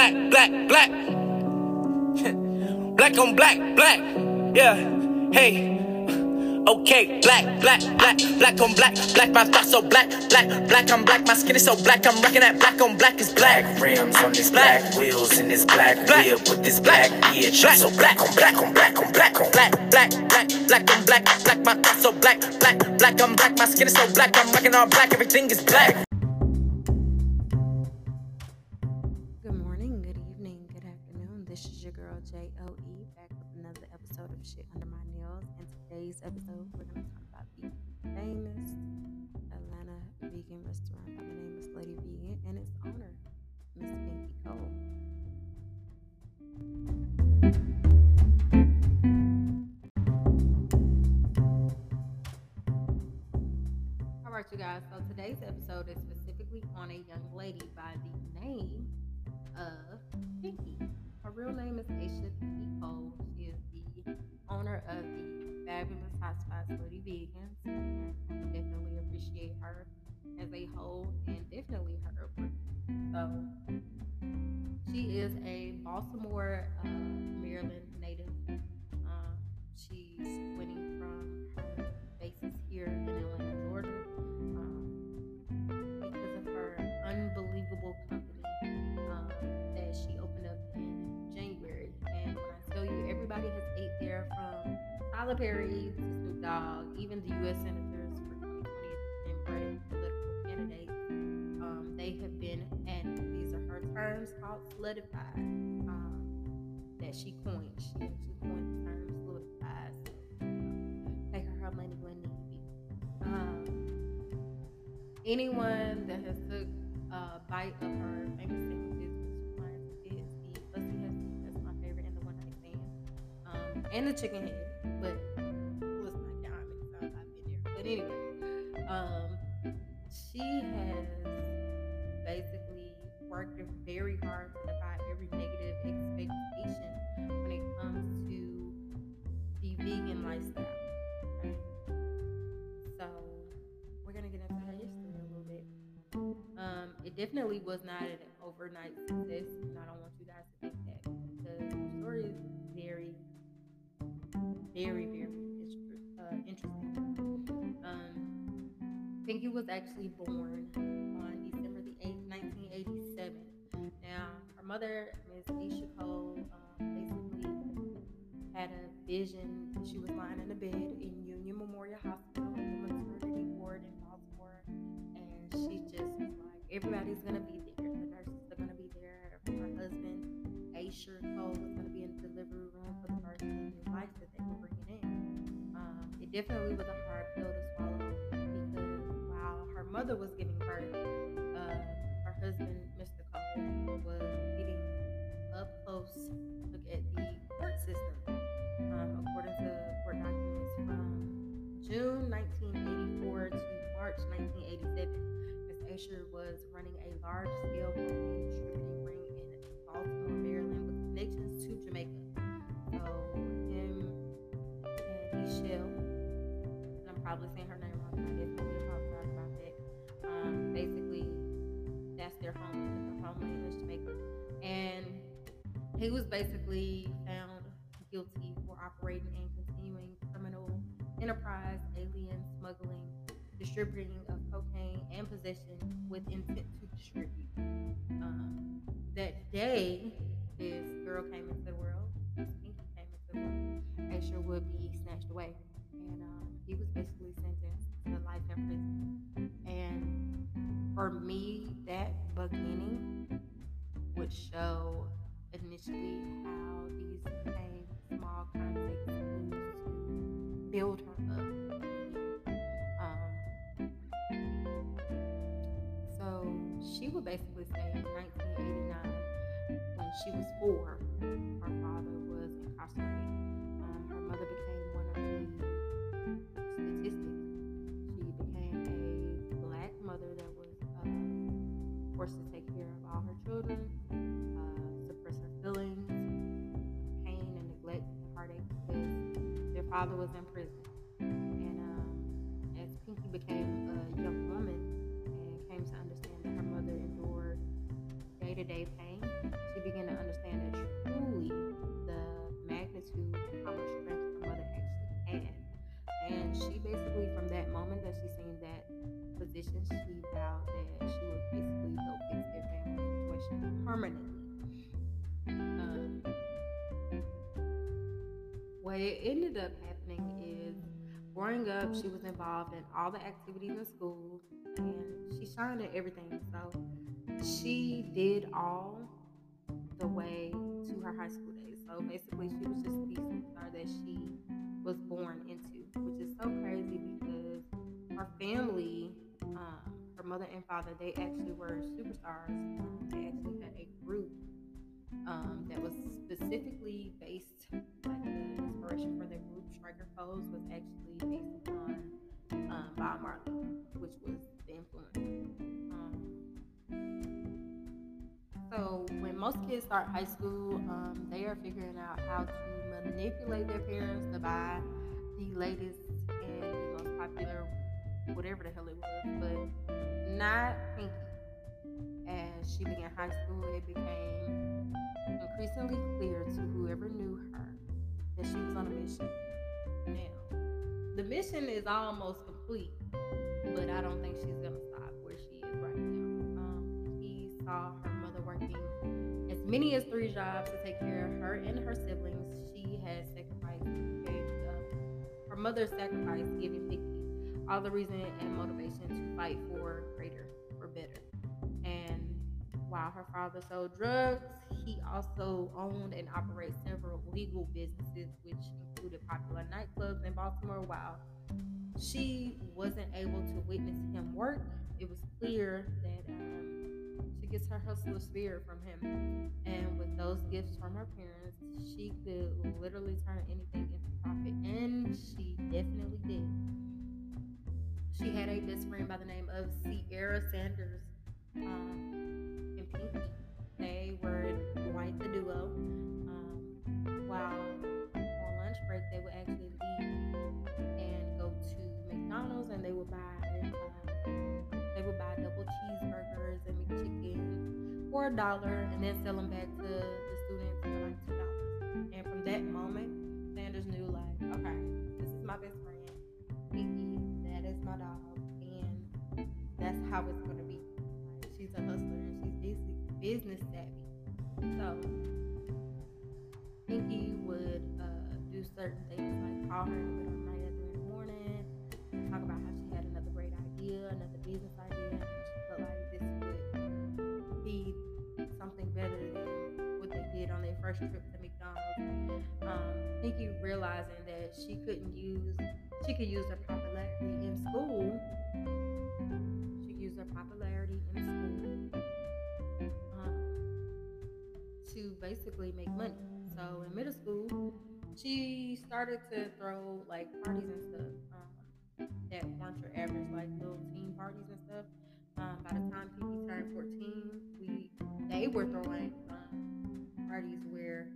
black, black, black. black on black, black. Yeah, hey. Okay, black, black, black, black on black, black, my thoughts so black, black, black, I'm black, my skin is so black, I'm rocking that black on black is black. Black rims on this black, wheels in this black, Black. whip with this black bitch. Black. So black on black on black on black on Black, black, black, black on black, black, my thoughts so black, black, black, I'm black, my skin is so black, I'm rocking all black, everything is black. Episode, we're going to talk about the famous Atlanta vegan restaurant by the name of Slutty Vegan and its owner, Miss Pinky Cole. All right, you guys. So today's episode is specifically on a young lady by the name of Pinky. Her real name is Aisha Pinky Cole. She is the owner of the fabulous hotspot Slutty Vegans. Definitely appreciate her as a whole and definitely her upbringing. So she is a Baltimore, uh, Tyler Perry to Snoop Dogg, even the U.S. senators for 2020 and political candidates. Um, they have been, and these are her terms called slutified um, that she coined. She actually coined the term slutified. So, pay her her money when need be. Um, anyone that has took a bite of her famous sandwiches, which is the Fussy Hussy. That's my favorite, and the one night stand, um, and the chicken head. She has basically worked very hard to defy every negative expectation when it comes to the vegan lifestyle. So we're gonna get into her history a little bit. Um, it definitely was not an overnight success, and I don't want you guys to think that because the story is very, very, was actually born on December the 8th, 1987. Now, her mother, Miss Aisha Cole, um, basically had a vision. She was lying in a bed in Union Memorial Hospital in the maternity ward in Baltimore, and she just was like, everybody's gonna be there. The nurses are gonna be there. Her husband, Aisha Cole, was gonna be in the delivery room for the first new life that they were bringing in. Um, it definitely was a hard pill to swallow mother was giving birth, uh, her husband, Mr. Cole, was getting up close look at the court system. Um, according to court documents from June 1984 to March 1987, Ms. Asher was running a large-scale cocaine distributing ring in Baltimore, Maryland, with connections to Jamaica. So him and Michelle, and I'm probably saying he was basically found guilty for operating and continuing criminal enterprise, alien smuggling, distributing of cocaine, and possession with intent to distribute. Um, that day, this girl came into the world. This Pinky came into the world. Asher would be snatched away, and um, he was basically sentenced to life in prison. And for me, that beginning would show initially how these became small context clues to build her up. Um, so she would basically say in 1989, when she was four, father was in prison. And um, as Pinky became a young woman and came to understand that her mother endured day to day pain, she began to understand that truly the magnitude and how much strength her mother actually had. And she basically, from that moment that she seen that position, she vowed that she would basically help fix their family situation permanently. Um, what ended up growing up, she was involved in all the activities in school and she shined at everything. So she did all the way to her high school days. So basically, she was just the superstar that she was born into, which is so crazy because her family, um, her mother and father, they actually were superstars. They actually had a group um, that was specifically based, like the inspiration for their group, Striker Pose, was actually based upon um, Bob Marley, which was the influence. Um, so when most kids start high school, um, they are figuring out how to manipulate their parents to buy the latest and the most popular, whatever the hell it was, but not Pinky. As she began high school, it became increasingly clear to whoever knew her that she was on a mission. Now, the mission is almost complete, but I don't think she's gonna stop where she is right now. Um, he saw her mother working as many as three jobs to take care of her and her siblings. She has sacrificed, gave, uh, her mother sacrificed giving Vicky all the reason and motivation to fight for greater. And while her father sold drugs, he also owned and operated several legal businesses, which included popular nightclubs in Baltimore. While she wasn't able to witness him work, it was clear that um, she gets her hustler spirit from him. And with those gifts from her parents, she could literally turn anything into profit. And she definitely did. She had a best friend by the name of Sierra Sanders for a dollar, and then sell them back to the students for like two dollars. And from that moment, Sanders knew like, okay, this is my best friend, Pinky. That is my dog, and that's how it's gonna be. Like, she's a hustler and she's business savvy. So Pinky would uh, do certain things like call her she couldn't use, she could use her popularity in school. She used her popularity in school um, to basically make money. So in middle school, she started to throw like parties and stuff um, that weren't your average like little teen parties and stuff. Um, by the time Pinky turned 14, we they were throwing um, parties where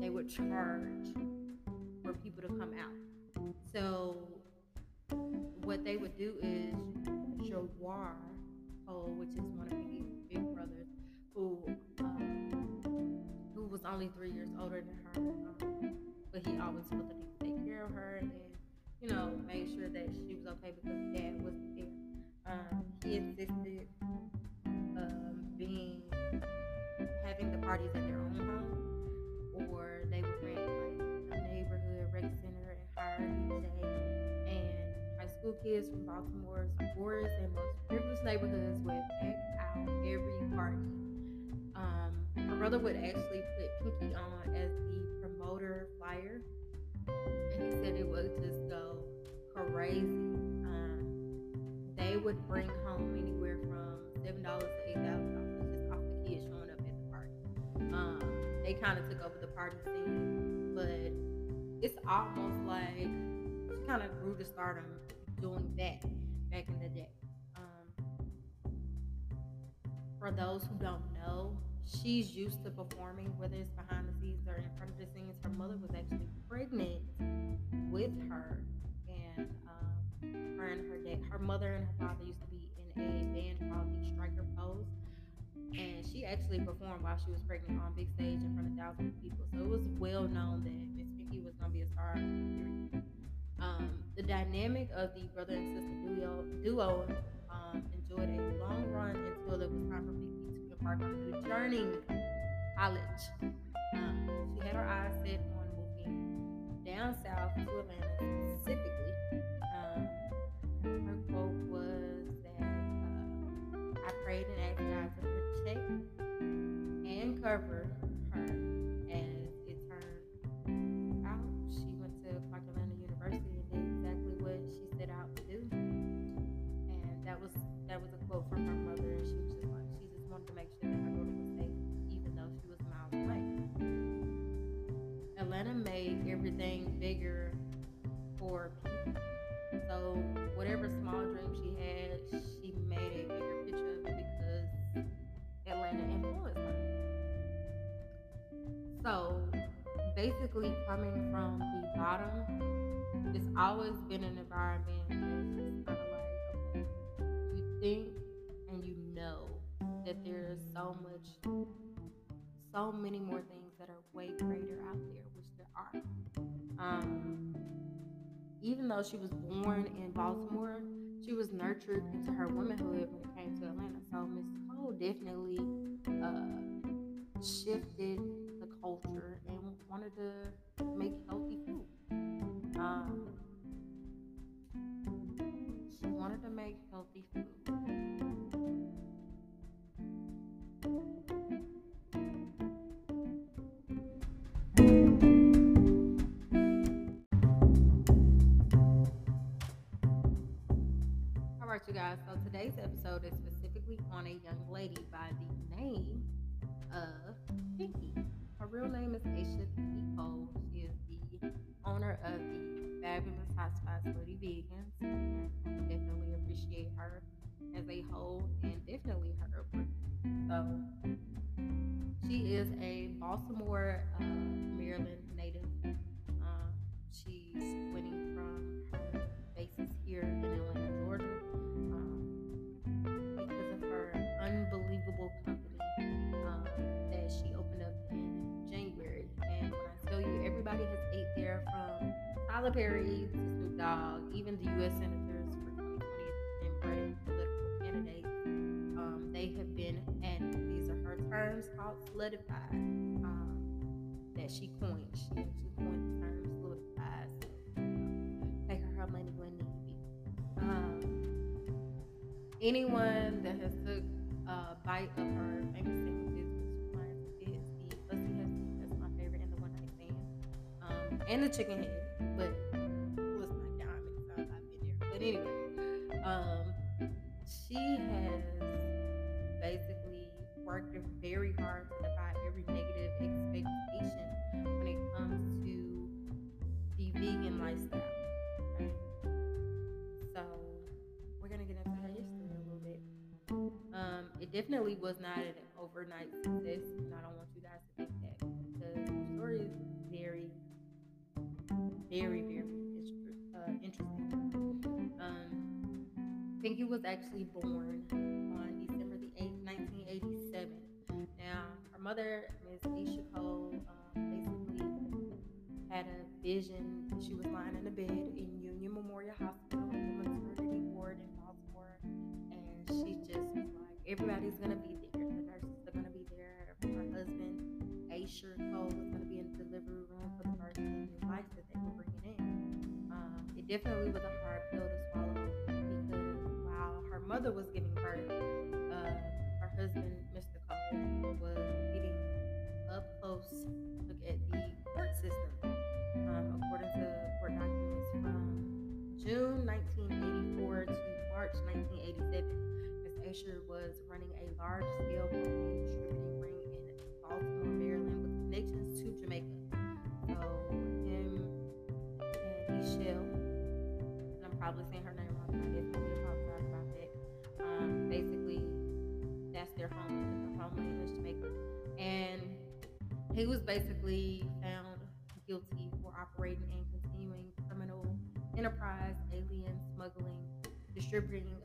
they would charge for people to come out. So what they would do is Jawar Cole, which is one of Pinky's big brothers, who um, who was only three years older than her, um, but he always felt that he could take care of her and you know made sure that she was okay because dad wasn't there. Um, he insisted um, being having the parties at their own home, or they would school kids from Baltimore's poorest and most privileged neighborhoods would pack out every party. Um, her brother would actually put Pinky on as the promoter flyer, and he said it would just go crazy. Um, they would bring home anywhere from seven dollars to eight thousand dollars just off the kids showing up at the party. Um, they kind of took over the party scene, but it's almost like she kind of grew to stardom doing that back in the day. Um, for those who don't know, she's used to performing, whether it's behind the scenes or in front of the scenes. Her mother was actually pregnant with her, and um, her and her dad, her mother and her father used to be in a band called the Striker Pose, and she actually performed while she was pregnant on big stage in front of thousands of people. So it was well known that Miss Pinky was gonna be a star. Um, the dynamic of the brother and sister duo, duo um, enjoyed a long run until it was time for Pinky to embark on new journey, college. Um, she had her eyes set on moving down south to Atlanta specifically. Um, her quote was that uh, I prayed and asked God to protect and cover everything bigger for people. So whatever small dream she had, she made a bigger picture of it because Atlanta influenced her. So basically coming from the bottom, it's always been an environment that's kind of like, okay, you think and you know that there's so much, so many more things even though she was born in Baltimore, she was nurtured into her womanhood when it came to Atlanta. So Miss Cole definitely uh, shifted the culture and wanted to make healthy food. Um, she wanted to make healthy food. You guys. So today's episode is specifically on a young lady by the name of Pinky. Her real name is Aisha Pinky Cole. She is the owner of the fabulous Hotspot Slutty Vegans. And definitely appreciate her as a whole and definitely her upbringing. So she is a Baltimore, uh, Tyler Perry to Snoop Dogg, even the U.S. senators for 2020 and political candidates. Um, they have been, and these are her terms called slutified um, that she coined. She actually coined the term slutified. So, um, her her money when need be. Um, anyone that has took a bite of her famous sandwiches, which is the Fussy Hussy. That's my favorite, and the one night stand, um, and the chicken head. Definitely was not an overnight success, and I don't want you guys to think that because the story is very, very, very uh, interesting. Um, Pinky was actually born on December the 8th, 1987. Now, her mother, Miss Aisha Cole, um, basically had a vision. She was everybody's gonna be there. The nurses are gonna be there. Her husband, Aisha Cole, was gonna be in the delivery room for the of the new life that they were bringing in. Um, it definitely was a hard pill to swallow because while her mother was giving birth, uh, her husband, Mr. Cole, was running a large-scale cocaine distributing ring in Baltimore, Maryland, with connections to Jamaica. So him and Michelle, and I'm probably saying her name wrong. I definitely apologize about that. Um, basically, that's their homeland. Their homeland is Jamaica, and he was basically found guilty for operating and continuing criminal enterprise, alien smuggling, distributing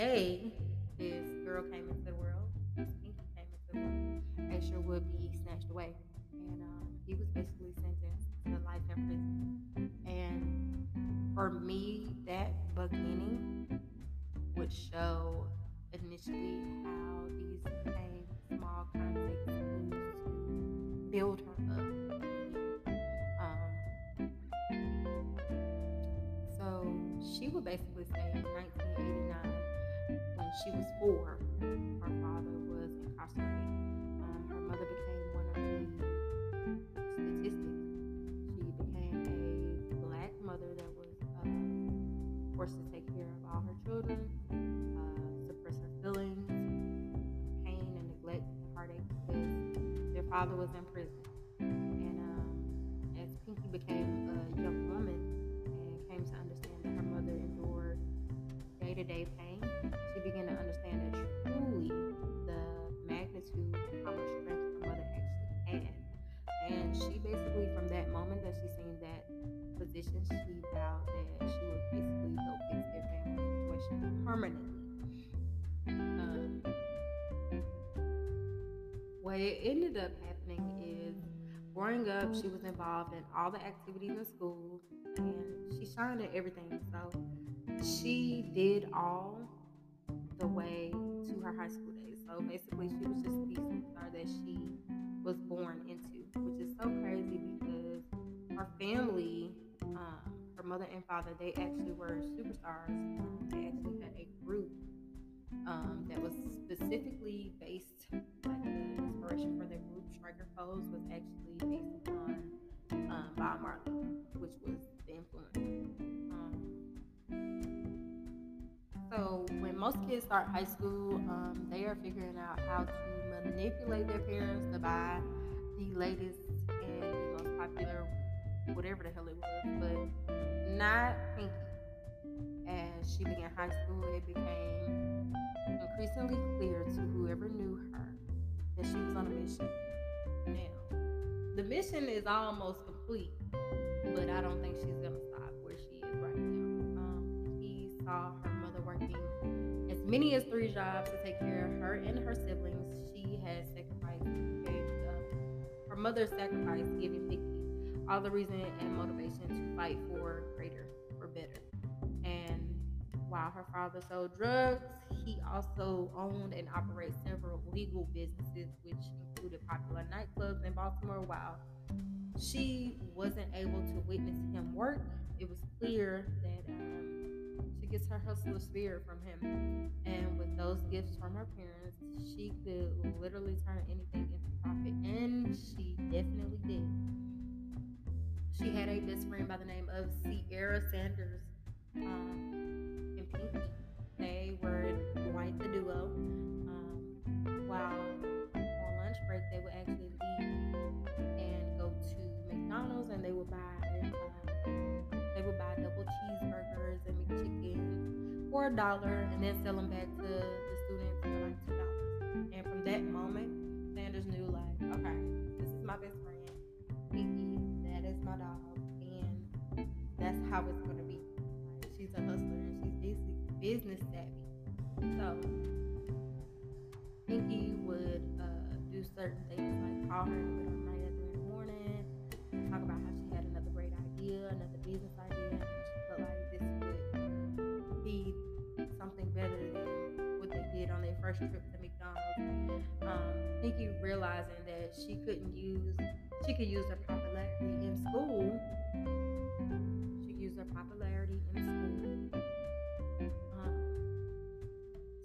day this girl came into the world, Pinky came into the world, Asher would be snatched away. And um, he was basically sentenced to life in prison. And for me, that beginning would show initially how these small context she was four, her father was incarcerated. Um, her mother became one of the statistics. She became a black mother that was uh, forced to take care of all her children, uh, suppress her feelings, pain and neglect, heartache because their father was in prison. It ended up happening is growing up, she was involved in all the activities in school and she shined at everything. So she did all the way to her high school days. So basically, she was just the superstar that she was born into, which is so crazy because her family, um, her mother and father, they actually were superstars. They actually had a group um, that was specifically based, like the inspiration for their group, Striker Foes, was actually based upon um, Bob Marley, which was the influence. Um, so when most kids start high school, um, they are figuring out how to manipulate their parents to buy the latest and the most popular, whatever the hell it was, but not Pinky. As she began high school, it became increasingly clear to whoever knew her that she was on a mission. Now, the mission is almost complete, but I don't think she's gonna stop where she is right now. Um, he saw her mother working as many as three jobs to take care of her and her siblings. She has sacrificed, gave, uh, her mother sacrificed giving Vicky all the reason and motivation to fight for greater. And while her father sold drugs, he also owned and operated several legal businesses, which included popular nightclubs in Baltimore. While she wasn't able to witness him work, it was clear that um, she gets her hustler spirit from him. And with those gifts from her parents, she could literally turn anything into profit. And she definitely did. She had a best friend by the name of Sierra Sanders and Pinky. They were quite the duo. Um, while on lunch break, they would actually leave and go to McDonald's, and they would buy um, they would buy double cheeseburgers and McChicken for a dollar, and then sell them back to the students for like two dollars. And from that moment, use her popularity in school. She could use her popularity in school um,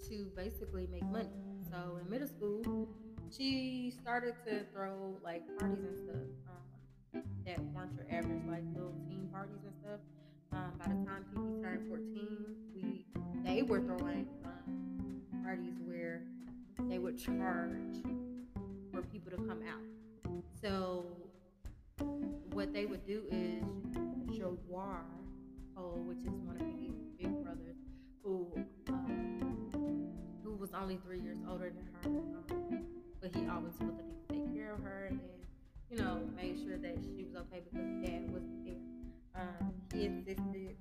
to basically make money. So in middle school, she started to throw like parties and stuff um, that weren't your average like little teen parties and stuff. Um, by the time Pinky turned 14, we they were throwing um, parties where they would charge for people to come out. So what they would do is Jawar Cole, which is one of Pinky's big brothers, who um, who was only three years older than her, um, but he always felt that he could take care of her and you know made sure that she was okay because dad wasn't there. Um, he insisted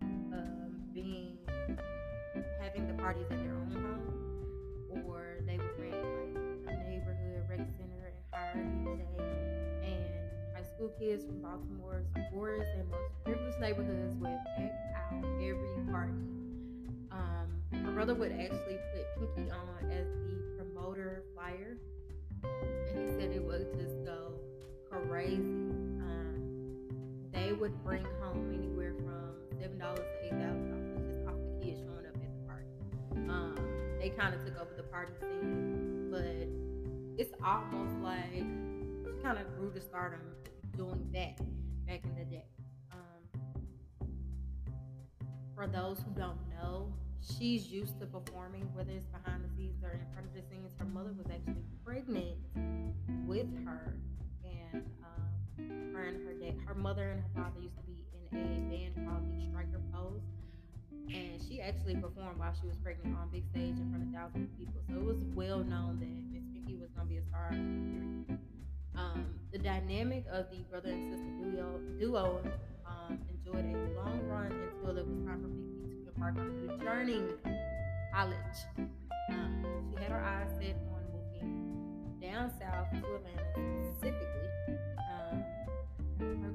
um, being having the parties at their own home, or school kids from Baltimore's poorest and most privileged neighborhoods would pack out every party. Um, my brother would actually put Pinky on as the promoter flyer, and he said it would just go crazy. Um, they would bring home anywhere from seven dollars to eight thousand dollars just off the kids showing up at the party. Um, they kind of took over the party scene, but it's almost like she kind of grew to stardom doing that back in the day. Um, for those who don't know, she's used to performing, whether it's behind the scenes or in front of the scenes. Her mother was actually pregnant with her, and um, her and her dad, her mother and her father used to be in a band called the Striker Pose, and she actually performed while she was pregnant on big stage in front of thousands of people. So it was well known that Miss Pinky was gonna be a star. Um, the dynamic of the brother and sister duo, duo um, enjoyed a long run until it was time for Pinky to embark on new journey, college. Um, she had her eyes set on moving down south to Atlanta specifically. Um, her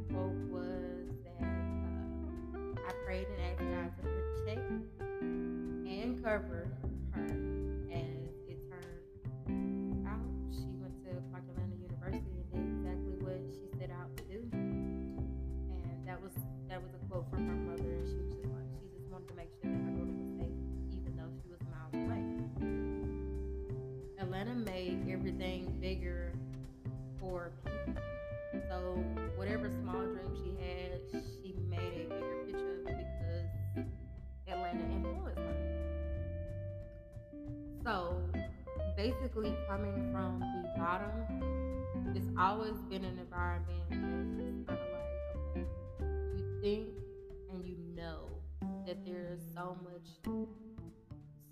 coming from the bottom, it's always been an environment that's kind of like, okay, you think and you know that there's so much,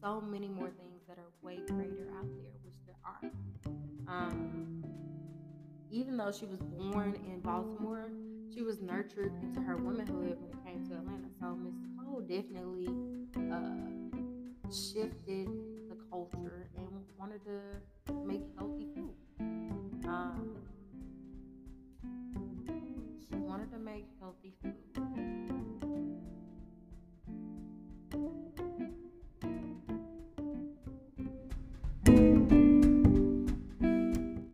so many more things that are way greater out there, which there are. Um, even though she was born in Baltimore, she was nurtured into her womanhood when it came to Atlanta. So Miss Cole definitely uh, shifted the culture and wanted to make healthy food. Um, she wanted to make healthy food.